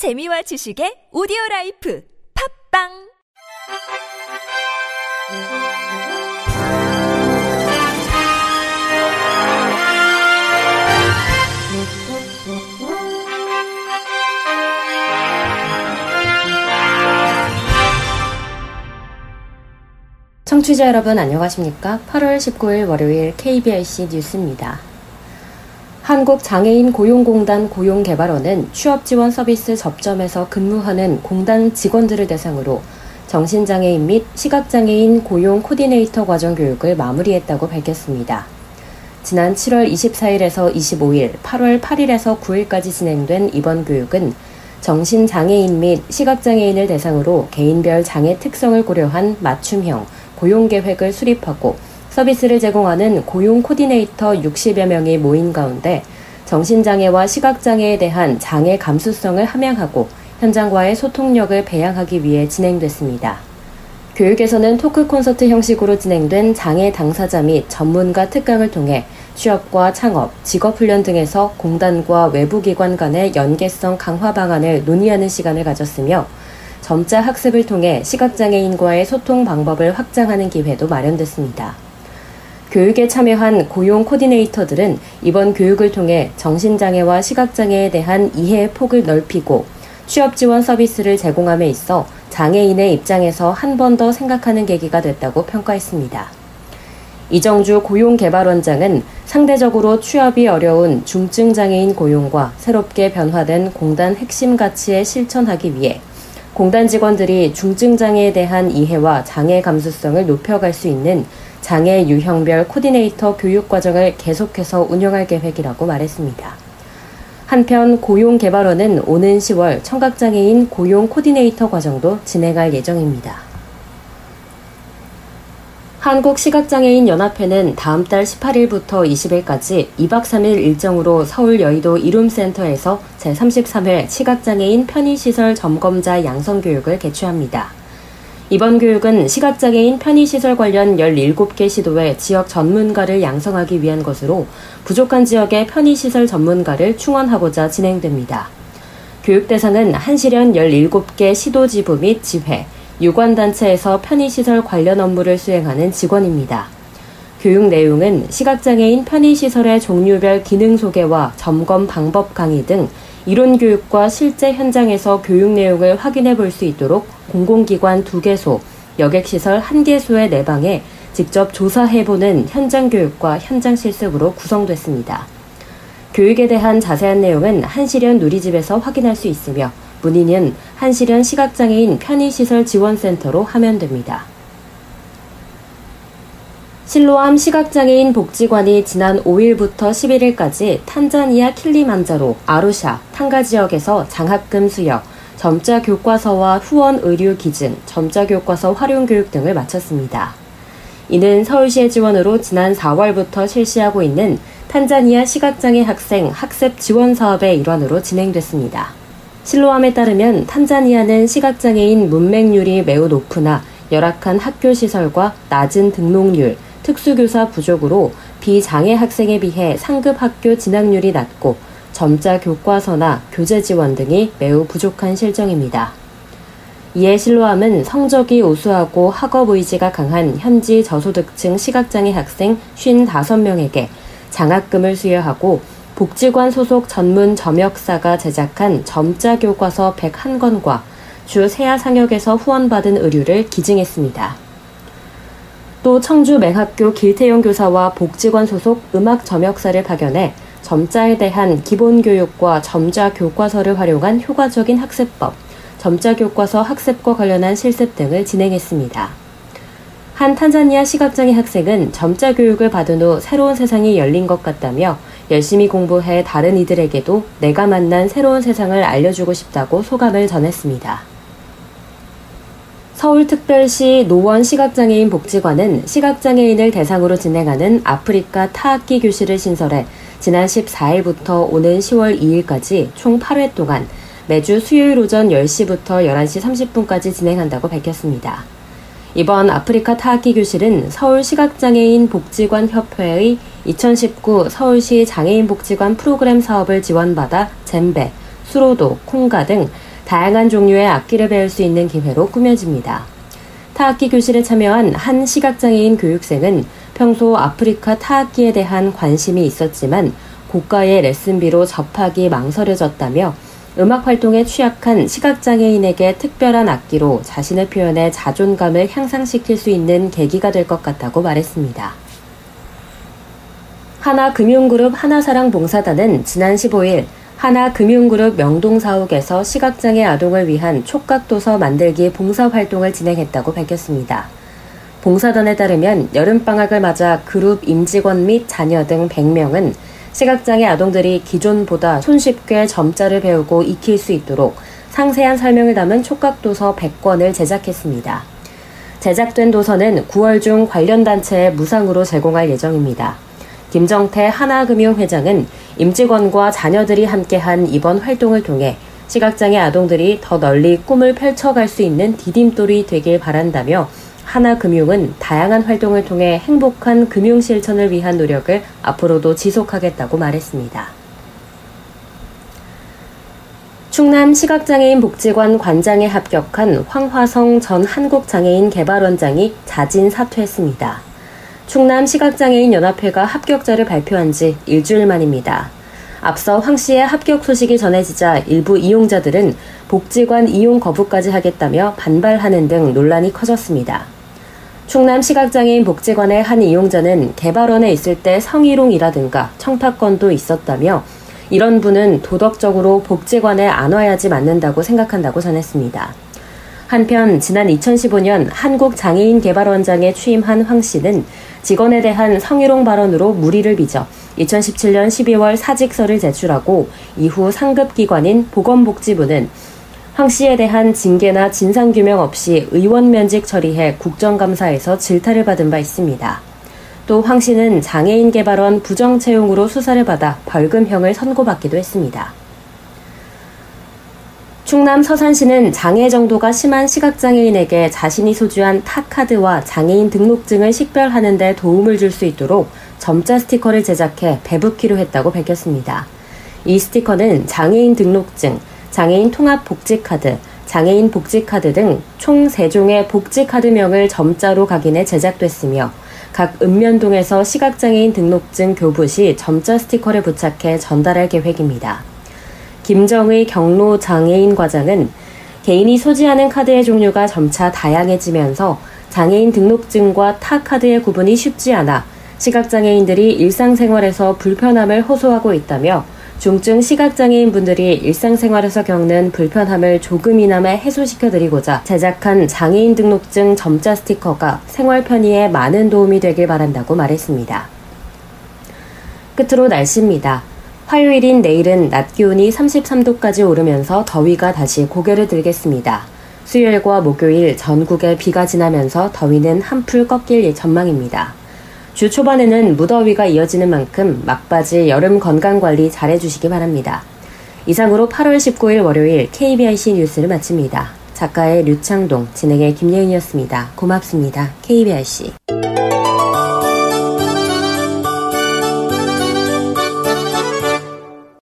재미와 지식의 오디오 라이프 팝빵 청취자 여러분 안녕하십니까? 8월 19일 월요일 KBRC 뉴스입니다. 한국장애인 고용공단 고용개발원은 취업지원 서비스 접점에서 근무하는 공단 직원들을 대상으로 정신장애인 및 시각장애인 고용 코디네이터 과정 교육을 마무리했다고 밝혔습니다. 지난 7월 24일에서 25일, 8월 8일에서 9일까지 진행된 이번 교육은 정신장애인 및 시각장애인을 대상으로 개인별 장애 특성을 고려한 맞춤형 고용 계획을 수립하고 서비스를 제공하는 고용 코디네이터 60여 명이 모인 가운데 정신장애와 시각장애에 대한 장애 감수성을 함양하고 현장과의 소통력을 배양하기 위해 진행됐습니다. 교육에서는 토크 콘서트 형식으로 진행된 장애 당사자 및 전문가 특강을 통해 취업과 창업, 직업훈련 등에서 공단과 외부기관 간의 연계성 강화 방안을 논의하는 시간을 가졌으며 점자 학습을 통해 시각장애인과의 소통 방법을 확장하는 기회도 마련됐습니다. 교육에 참여한 고용 코디네이터들은 이번 교육을 통해 정신장애와 시각장애에 대한 이해의 폭을 넓히고 취업 지원 서비스를 제공함에 있어 장애인의 입장에서 한 번 더 생각하는 계기가 됐다고 평가했습니다. 이정주 고용개발원장은 상대적으로 취업이 어려운 중증장애인 고용과 새롭게 변화된 공단 핵심 가치에 실천하기 위해 공단 직원들이 중증장애에 대한 이해와 장애 감수성을 높여갈 수 있는 장애 유형별 코디네이터 교육 과정을 계속해서 운영할 계획이라고 말했습니다. 한편 고용개발원은 오는 10월 청각장애인 고용 코디네이터 과정도 진행할 예정입니다. 한국시각장애인 연합회는 다음 달 18일부터 20일까지 2박 3일 일정으로 서울 여의도 이룸센터에서 제33회 시각장애인 편의시설 점검자 양성교육을 개최합니다. 이번 교육은 시각장애인 편의시설 관련 17개 시도에 지역 전문가를 양성하기 위한 것으로 부족한 지역의 편의시설 전문가를 충원하고자 진행됩니다. 교육 대상은 한시련 17개 시도지부 및 지회, 유관단체에서 편의시설 관련 업무를 수행하는 직원입니다. 교육 내용은 시각장애인 편의시설의 종류별 기능 소개와 점검 방법 강의 등 이론 교육과 실제 현장에서 교육 내용을 확인해 볼 수 있도록 공공기관 2개소, 여객시설 1개소의 내방에 직접 조사해보는 현장 교육과 현장 실습으로 구성됐습니다. 교육에 대한 자세한 내용은 한시련 누리집에서 확인할 수 있으며 문의는 한시련 시각장애인 편의시설 지원센터로 하면 됩니다. 실로암 시각장애인 복지관이 지난 5일부터 11일까지 탄자니아 킬리만자로, 아루샤, 탕가 지역에서 장학금 수여, 점자 교과서와 후원 의류 기준, 점자 교과서 활용 교육 등을 마쳤습니다. 이는 서울시의 지원으로 지난 4월부터 실시하고 있는 탄자니아 시각장애 학생 학습 지원 사업의 일환으로 진행됐습니다. 실로암에 따르면 탄자니아는 시각장애인 문맹률이 매우 높으나 열악한 학교 시설과 낮은 등록률, 특수교사 부족으로 비장애 학생에 비해 상급 학교 진학률이 낮고 점자 교과서나 교재 지원 등이 매우 부족한 실정입니다. 이에 실로암은 성적이 우수하고 학업 의지가 강한 현지 저소득층 시각장애 학생 55명에게 장학금을 수여하고 복지관 소속 전문 점역사가 제작한 점자 교과서 101권과 주 세아 상역에서 후원받은 의류를 기증했습니다. 또 청주 맹학교 길태영 교사와 복지관 소속 음악 점역사를 파견해 점자에 대한 기본 교육과 점자 교과서를 활용한 효과적인 학습법, 점자 교과서 학습과 관련한 실습 등을 진행했습니다. 한 탄자니아 시각장애 학생은 점자 교육을 받은 후 새로운 세상이 열린 것 같다며 열심히 공부해 다른 이들에게도 내가 만난 새로운 세상을 알려주고 싶다고 소감을 전했습니다. 서울특별시 노원 시각장애인 복지관은 시각장애인을 대상으로 진행하는 아프리카 타악기 교실을 신설해 지난 14일부터 오는 10월 2일까지 총 8회 동안 매주 수요일 오전 10시부터 11시 30분까지 진행한다고 밝혔습니다. 이번 아프리카 타악기 교실은 서울 시각장애인 복지관 협회의 2019 서울시 장애인 복지관 프로그램 사업을 지원받아 잼베, 수로도, 콩가 등 다양한 종류의 악기를 배울 수 있는 기회로 꾸며집니다. 타악기 교실에 참여한 한 시각장애인 교육생은 평소 아프리카 타악기에 대한 관심이 있었지만 고가의 레슨비로 접하기 망설여졌다며 음악 활동에 취약한 시각장애인에게 특별한 악기로 자신의 표현에 자존감을 향상시킬 수 있는 계기가 될 것 같다고 말했습니다. 하나금융그룹 하나사랑 봉사단은 지난 15일 하나금융그룹 명동사옥에서 시각장애 아동을 위한 촉각도서 만들기 봉사활동을 진행했다고 밝혔습니다. 봉사단에 따르면 여름방학을 맞아 그룹 임직원 및 자녀 등 100명은 시각장애 아동들이 기존보다 손쉽게 점자를 배우고 익힐 수 있도록 상세한 설명을 담은 촉각도서 100권을 제작했습니다. 제작된 도서는 9월 중 관련 단체에 무상으로 제공할 예정입니다. 김정태 하나금융 회장은 임직원과 자녀들이 함께한 이번 활동을 통해 시각장애 아동들이 더 널리 꿈을 펼쳐갈 수 있는 디딤돌이 되길 바란다며 하나금융은 다양한 활동을 통해 행복한 금융 실천을 위한 노력을 앞으로도 지속하겠다고 말했습니다. 충남 시각장애인 복지관 관장에 합격한 황화성 전 한국장애인 개발원장이 자진 사퇴했습니다. 충남 시각장애인 연합회가 합격자를 발표한 지 일주일 만입니다. 앞서 황 씨의 합격 소식이 전해지자 일부 이용자들은 복지관 이용 거부까지 하겠다며 반발하는 등 논란이 커졌습니다. 충남 시각장애인 복지관의 한 이용자는 개발원에 있을 때 성희롱이라든가 청탁권도 있었다며 이런 분은 도덕적으로 복지관에 안 와야지 맞는다고 생각한다고 전했습니다. 한편 지난 2015년 한국장애인 개발원장에 취임한 황 씨는 직원에 대한 성희롱 발언으로 무리를 빚어 2017년 12월 사직서를 제출하고 이후 상급기관인 보건복지부는 황 씨에 대한 징계나 진상규명 없이 의원 면직 처리해 국정감사에서 질타를 받은 바 있습니다. 또 황 씨는 장애인 개발원 부정 채용으로 수사를 받아 벌금형을 선고받기도 했습니다. 충남 서산시는 장애 정도가 심한 시각장애인에게 자신이 소주한 타카드와 장애인 등록증을 식별하는 데 도움을 줄 수 있도록 점자 스티커를 제작해 배부키로 했다고 밝혔습니다. 이 스티커는 장애인 등록증, 장애인 통합 복지카드, 장애인 복지카드 등 총 3종의 복지카드명을 점자로 각인해 제작됐으며 각 읍면동에서 시각장애인 등록증 교부 시 점자 스티커를 부착해 전달할 계획입니다. 김정의 경로 장애인 과장은 개인이 소지하는 카드의 종류가 점차 다양해지면서 장애인 등록증과 타 카드의 구분이 쉽지 않아 시각장애인들이 일상생활에서 불편함을 호소하고 있다며 중증 시각장애인 분들이 일상생활에서 겪는 불편함을 조금이나마 해소시켜드리고자 제작한 장애인 등록증 점자 스티커가 생활 편의에 많은 도움이 되길 바란다고 말했습니다. 끝으로 날씨입니다. 화요일인 내일은 낮 기온이 33도까지 오르면서 더위가 다시 고개를 들겠습니다. 수요일과 목요일 전국에 비가 지나면서 더위는 한풀 꺾일 전망입니다. 주 초반에는 무더위가 이어지는 만큼 막바지 여름 건강관리 잘해주시기 바랍니다. 이상으로 8월 19일 월요일 KBIC 뉴스를 마칩니다. 작가의 류창동, 진행의 김예은이었습니다. 고맙습니다. KBIC.